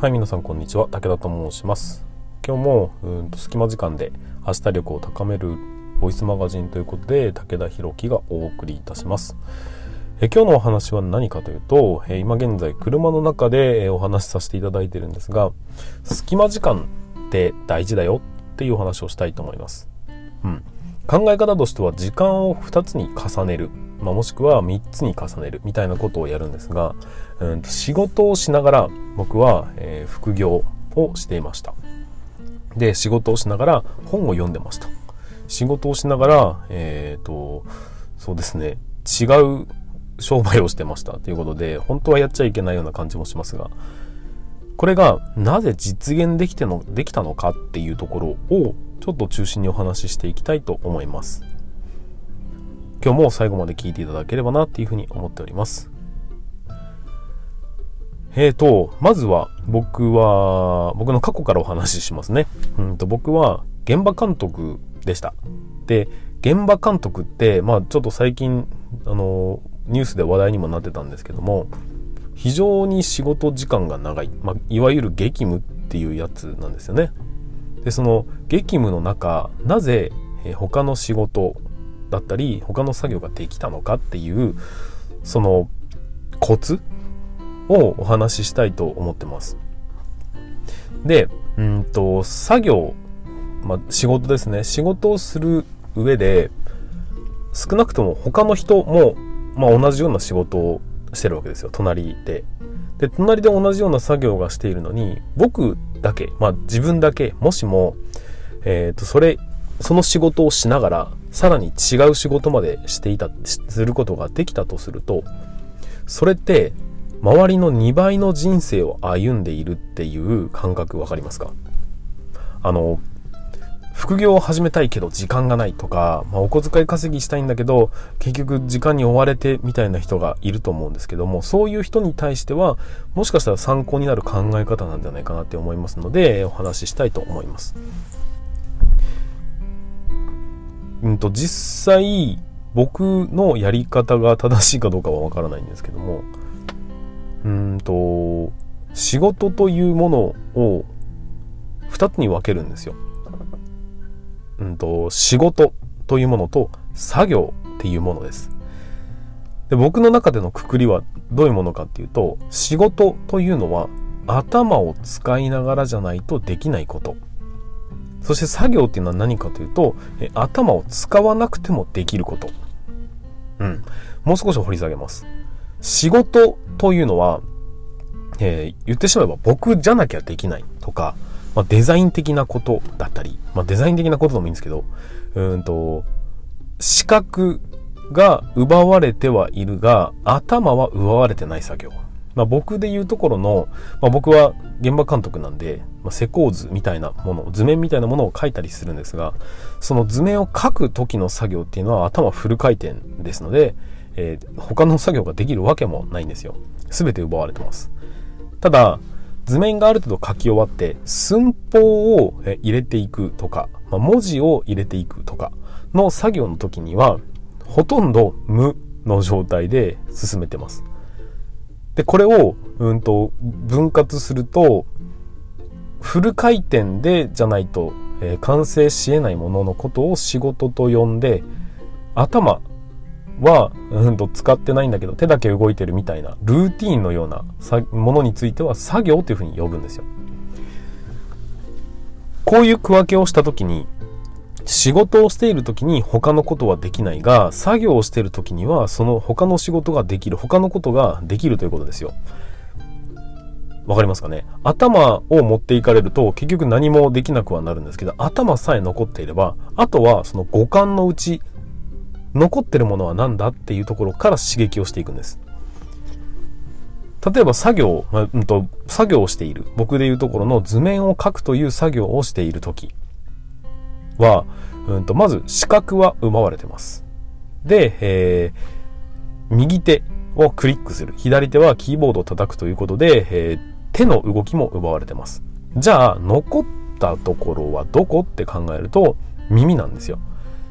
はい、皆さんこんにちは。武田と申します。今日もうんと隙間時間で明日力を高めるボイスマガジンということで武田弘樹がお送りいたします。え今日のお話は何かというと、え今現在車の中でお話しさせていただいてるんですが、隙間時間って大事だよっていうお話をしたいと思います。うん。考え方としては時間を2つに重ねる、まあ、もしくは3つに重ねるみたいなことをやるんですが、うんと仕事をしながら僕は、えー副業をしていました。で、仕事をしながら本を読んでました。仕事をしながら、えっ、と、そうですね、違う商売をしてましたということで、本当はやっちゃいけないような感じもしますが、これがなぜ実現できての、できたのかっていうところをちょっと中心にお話ししていきたいと思います。今日も最後まで聞いていただければなっていうふうに思っております。えーと、まずは僕は、僕の過去からお話ししますね。うんと僕は現場監督でした。で、現場監督って、まあちょっと最近、あの、ニュースで話題にもなってたんですけども、非常に仕事時間が長い、まあ、いわゆる激務っていうやつなんですよね。で、その激務の中、なぜ他の仕事だったり、他の作業ができたのかっていう、そのコツをお話ししたいと思ってます。で、うんと、作業、まあ、仕事ですね。仕事をする上で、少なくとも他の人も、まあ、同じような仕事をしてるわけですよ。隣で。で、隣で同じような作業がしているのに、僕だけ、まあ、自分だけ、もしも、えっ、と、それ、その仕事をしながら、さらに違う仕事までしていた、することができたとすると、それって、周りの2倍の人生を歩んでいるっていう感覚わかりますか？あの、副業を始めたいけど時間がないとか、まあ、お小遣い稼ぎしたいんだけど、結局時間に追われてみたいな人がいると思うんですけども、そういう人に対しては、もしかしたら参考になる考え方なんじゃないかなって思いますので、お話ししたいと思います。うんと、実際、僕のやり方が正しいかどうかはわからないんですけども、うんと、仕事というものを二つに分けるんですよ。うんと、仕事というものと作業っていうものです。で僕の中でのくくりはどういうものかっていうと、仕事というのは頭を使いながらじゃないとできないこと。そして作業っていうのは何かというと、頭を使わなくてもできること。うん。もう少し掘り下げます。仕事というのは、えー言ってしまえば僕じゃなきゃできないとか、まあ、デザイン的なことだったり、まあ、デザイン的なことでもいいんですけど、うんと、視覚が奪われてはいるが、頭は奪われてない作業。まあ、僕で言うところの、まあ、僕は現場監督なんで、まあ、施工図みたいなもの、図面みたいなものを書いたりするんですが、その図面を書く時の作業っていうのは頭フル回転ですので、えー他の作業ができるわけもないんですよ。すべて奪われてます。ただ、図面がある程度書き終わって、寸法を入れていくとか、まあ、文字を入れていくとかの作業の時には、ほとんど無の状態で進めてます。で、これを、うんと、分割すると、フル回転でじゃないと、えー完成し得ないもののことを仕事と呼んで、頭は、うんと使ってないんだけど手だけ動いてるみたいなルーティーンのようなものについては作業というふうに呼ぶんですよ。こういう区分けをしたときに仕事をしているときに他のことはできないが作業をしているときにはその他の仕事ができる他のことができるということですよ。わかりますかね？頭を持っていかれると結局何もできなくはなるんですけど頭さえ残っていればあとはその五感のうち残ってるものは何だっていうところから刺激をしていくんです。例えば作業、まあうんと、作業をしている。僕でいうところの図面を描くという作業をしているときは、うんと、まず視覚は奪われてます。で、えー右手をクリックする。左手はキーボードを叩くということで、えー手の動きも奪われてます。じゃあ、残ったところはどこって考えると、耳なんですよ。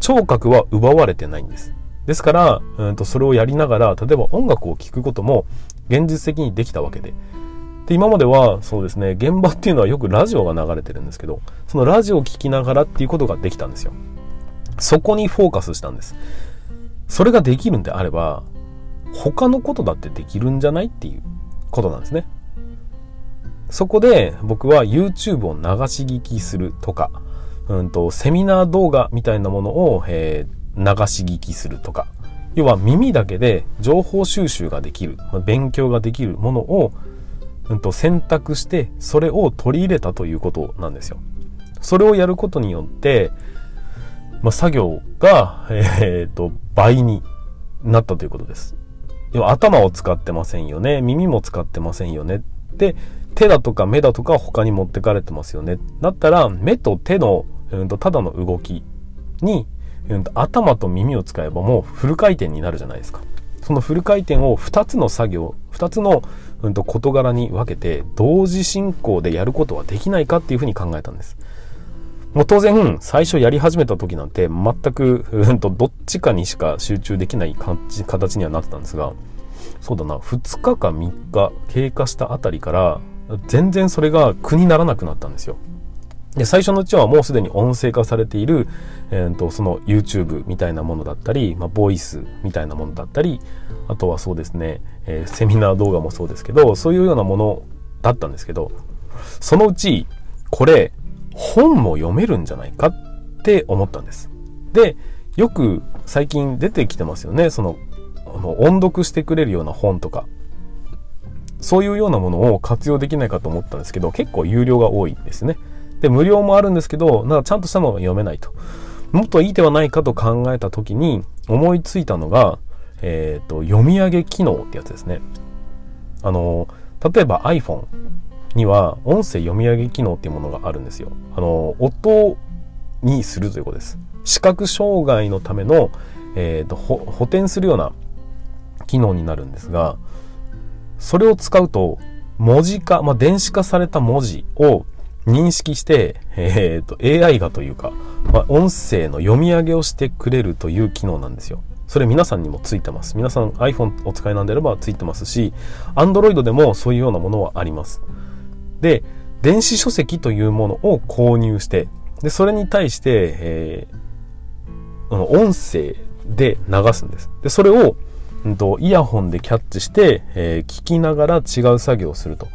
聴覚は奪われてないんです。ですから、うんとそれをやりながら、例えば音楽を聴くことも現実的にできたわけで。で、今まではそうですね、現場っていうのはよくラジオが流れてるんですけど、そのラジオを聴きながらっていうことができたんですよ。そこにフォーカスしたんです。それができるんであれば、他のことだってできるんじゃないっていうことなんですね。そこで僕は YouTube を流し聞きするとか、うんと、セミナー動画みたいなものを、えー、流し聞きするとか、要は耳だけで情報収集ができる、勉強ができるものを、うんと、選択して、それを取り入れたということなんですよ。それをやることによって、まあ、作業が、えー、っと、倍になったということです。要は頭を使ってませんよね。耳も使ってませんよね。で、手だとか目だとか他に持ってかれてますよね。だったら、目と手の、うんと、ただの動きに、うんと、頭と耳を使えばもうフル回転になるじゃないですか。そのフル回転を2つの作業、2つの、うんと、事柄に分けて、同時進行でやることはできないかっていうふうに考えたんです。もう当然、最初やり始めた時なんて、全く、うんと、どっちかにしか集中できない形にはなってたんですが、そうだな、2日か3日経過したあたりから、全然それが苦にならなくなったんですよ。で、最初のうちはもうすでに音声化されている、えーと、その YouTube みたいなものだったり、まあ、ボイスみたいなものだったり、あとはそうですね、えー、セミナー動画もそうですけど、そういうようなものだったんですけど、そのうち、これ、本も読めるんじゃないかって思ったんです。で、よく最近出てきてますよね。その、音読してくれるような本とか。そういうようなものを活用できないかと思ったんですけど、結構有料が多いんですね。で、無料もあるんですけど、なんかちゃんとしたのが読めないと。もっといいではないかと考えた時に思いついたのが、えっ、ー、と、読み上げ機能ってやつですね。あの、例えば iPhone には音声読み上げ機能っていうものがあるんですよ。あの、音にするということです。視覚障害のための、えっ、ー、と、補填するような機能になるんですが、それを使うと、文字化、まあ、電子化された文字を認識して、えっ、ー、と、AI がというか、まあ、音声の読み上げをしてくれるという機能なんですよ。それ皆さんにもついてます。皆さん iPhone お使いなんであればついてますし、Android でもそういうようなものはあります。で、電子書籍というものを購入して、で、それに対して、えー、音声で流すんです。で、それを、うんと、イヤホンでキャッチして、えー、聞きながら違う作業をすると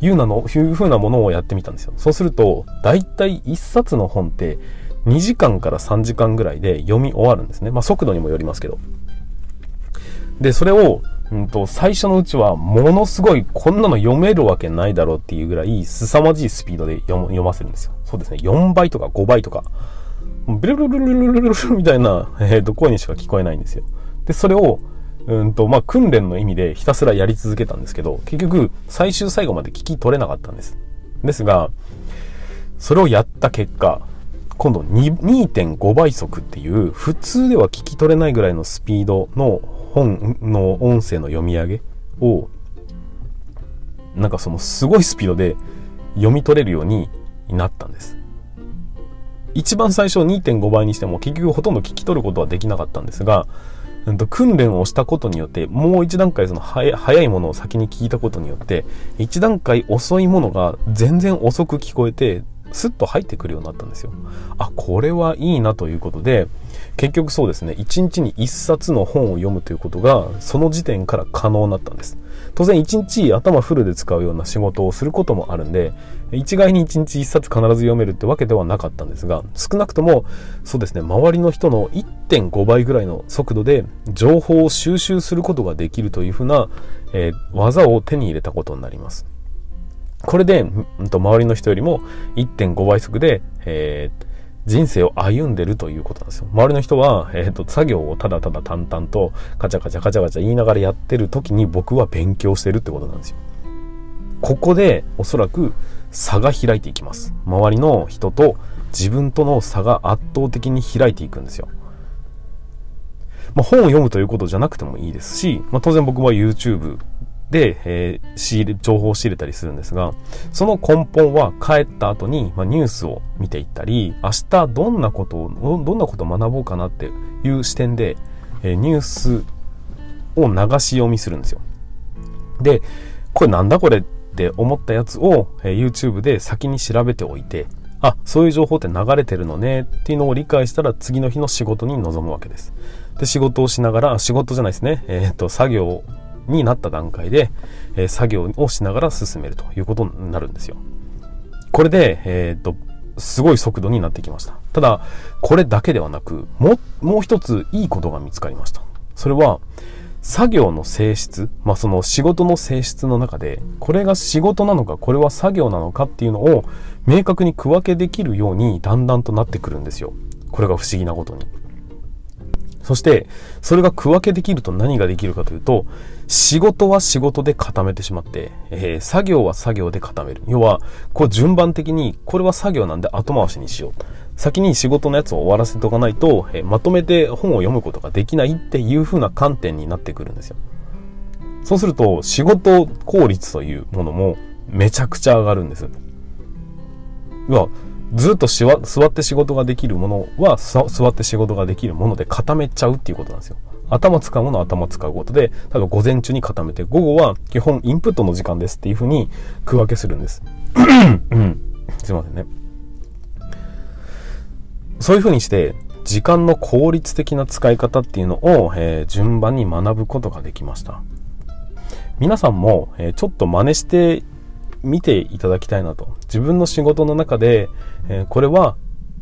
いうなの、いうふうなものをやってみたんですよ。そうすると、だいたい1冊の本って2時間から3時間ぐらいで読み終わるんですね。まあ、速度にもよりますけど。で、それをうんと、最初のうちはものすごいこんなの読めるわけないだろうっていうぐらい凄まじいスピードで読ませるんですよ。そうですね。4倍とか5倍とか。ブルルルルルルルルみたいな、えっ、ー、と、声にしか聞こえないんですよ。で、それを、うんと、まあ、訓練の意味でひたすらやり続けたんですけど、結局、最終最後まで聞き取れなかったんです。ですが、それをやった結果、今度2.5倍速っていう、普通では聞き取れないぐらいのスピードの本の音声の読み上げを、なんかそのすごいスピードで読み取れるようになったんです。一番最初2.5倍にしても結局ほとんど聞き取ることはできなかったんですが、うん、と訓練をしたことによってもう一段階その早いものを先に聞いたことによって一段階遅いものが全然遅く聞こえてスッと入ってくるようになったんですよ。あ、これはいいなということで、結局そうですね、1日に1冊の本を読むということが、その時点から可能になったんです。当然1日頭フルで使うような仕事をすることもあるんで、一概に1日1冊必ず読めるってわけではなかったんですが、少なくとも、そうですね、周りの人の1.5倍ぐらいの速度で情報を収集することができるというふうな、えー、技を手に入れたことになります。これで、うんと、周りの人よりも1.5倍速で、えー、人生を歩んでるということなんですよ。周りの人は、えっ、ー、と、作業をただただ淡々とカチャカチャカチャカチャ言いながらやってる時に僕は勉強してるってことなんですよ。ここでおそらく差が開いていきます。周りの人と自分との差が圧倒的に開いていくんですよ。まあ、本を読むということじゃなくてもいいですし、まあ、当然僕は YouTube で、えー、仕入れ、情報を仕入れたりするんですが、その根本は帰った後に、まあ、ニュースを見ていったり、明日どんなことを、どんなことを学ぼうかなっていう視点で、えー、ニュースを流し読みするんですよ。で、これなんだこれって思ったやつを、え YouTube で先に調べておいて、あ、そういう情報って流れてるのねっていうのを理解したら次の日の仕事に臨むわけです。で、仕事をしながら、仕事じゃないですね。えっ、と、作業になった段階で、えー、作業をしながら進めるということになるんですよ。これで、えっ、と、すごい速度になってきました。ただ、これだけではなく、も、もう一ついいことが見つかりました。それは、作業の性質、まあ、その仕事の性質の中で、これが仕事なのか、これは作業なのかっていうのを明確に区分けできるようにだんだんとなってくるんですよ。これが不思議なことに。そして、それが区分けできると何ができるかというと、仕事は仕事で固めてしまって、えー、作業は作業で固める。要は、こう順番的に、これは作業なんで後回しにしよう。先に仕事のやつを終わらせておかないと、えまとめて本を読むことができないっていう風な観点になってくるんですよ。そうすると、仕事効率というものもめちゃくちゃ上がるんです。要は、ずっと座って仕事ができるものは座って仕事ができるもので固めちゃうっていうことなんですよ。頭使うものは頭使うことで、例えば午前中に固めて、午後は基本インプットの時間ですっていう風に区分けするんです。すいませんね。そういうふうにして、時間の効率的な使い方っていうのを、えー、順番に学ぶことができました。皆さんも、えー、ちょっと真似してみていただきたいなと。自分の仕事の中で、えー、これは、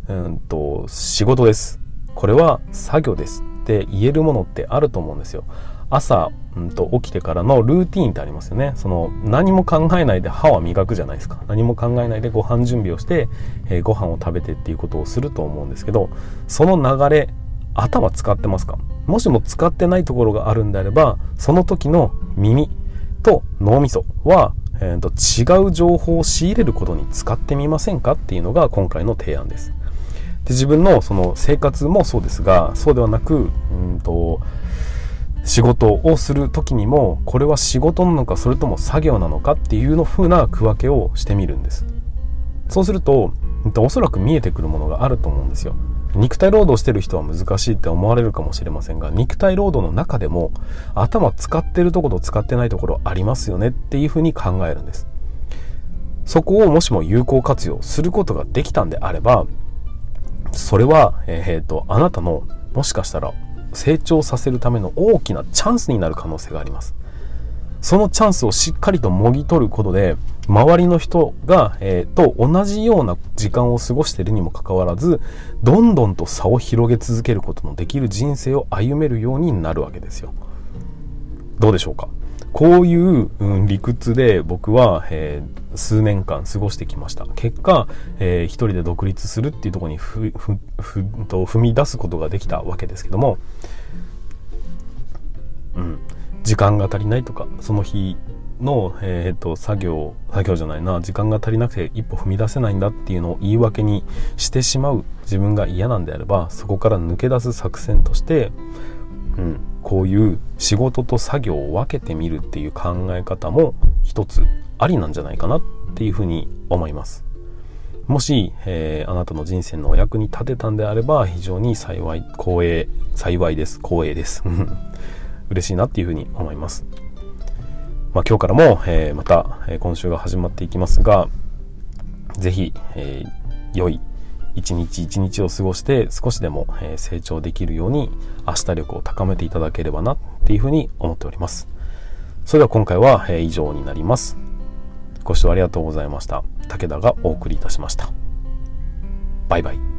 うんと、仕事です。これは作業ですって言えるものってあると思うんですよ。朝、うんと、起きてからのルーティーンってありますよね。その、何も考えないで歯は磨くじゃないですか。何も考えないでご飯準備をして、えー、ご飯を食べてっていうことをすると思うんですけど、その流れ、頭使ってますか？もしも使ってないところがあるんであれば、その時の耳と脳みそは、えーと、違う情報を仕入れることに使ってみませんかっていうのが今回の提案です。で自分のその生活もそうですが、そうではなく、うんと、仕事をする時にもこれは仕事なのかそれとも作業なのかっていうの風な区分けをしてみるんですそうするとおそらく見えてくるものがあると思うんですよ肉体労働してる人は難しいって思われるかもしれませんが肉体労働の中でも頭使ってるところと使ってないところありますよねっていうふうに考えるんですそこをもしも有効活用することができたんであればそれは、えー、とあなたのもしかしたら成長させるための大きなチャンスになる可能性があります。そのチャンスをしっかりともぎ取ることで、周りの人が、えー、と同じような時間を過ごしているにもかかわらず、どんどんと差を広げ続けることのできる人生を歩めるようになるわけですよ。どうでしょうか？こういう、うん、理屈で僕は、えー、数年間過ごしてきました。結果、えー、一人で独立するっていうところにふ、ふ、ふ、と踏み出すことができたわけですけども、うん、時間が足りないとか、その日の、えー、と、作業、作業じゃないな、時間が足りなくて一歩踏み出せないんだっていうのを言い訳にしてしまう自分が嫌なんであれば、そこから抜け出す作戦として、うん、こういう仕事と作業を分けてみるっていう考え方も一つありなんじゃないかなっていうふうに思います。もし、えー、あなたの人生のお役に立てたんであれば非常に幸い、光栄、幸いです。光栄です。嬉しいなっていうふうに思います。まあ、今日からも、えー、また、え、今週が始まっていきますが、ぜひ、えー、良い一日一日を過ごして少しでも、え成長できるように明日力を高めていただければなっていうふうに思っております。それでは今回は、え以上になります。ご視聴ありがとうございました。武田がお送りいたしました。バイバイ。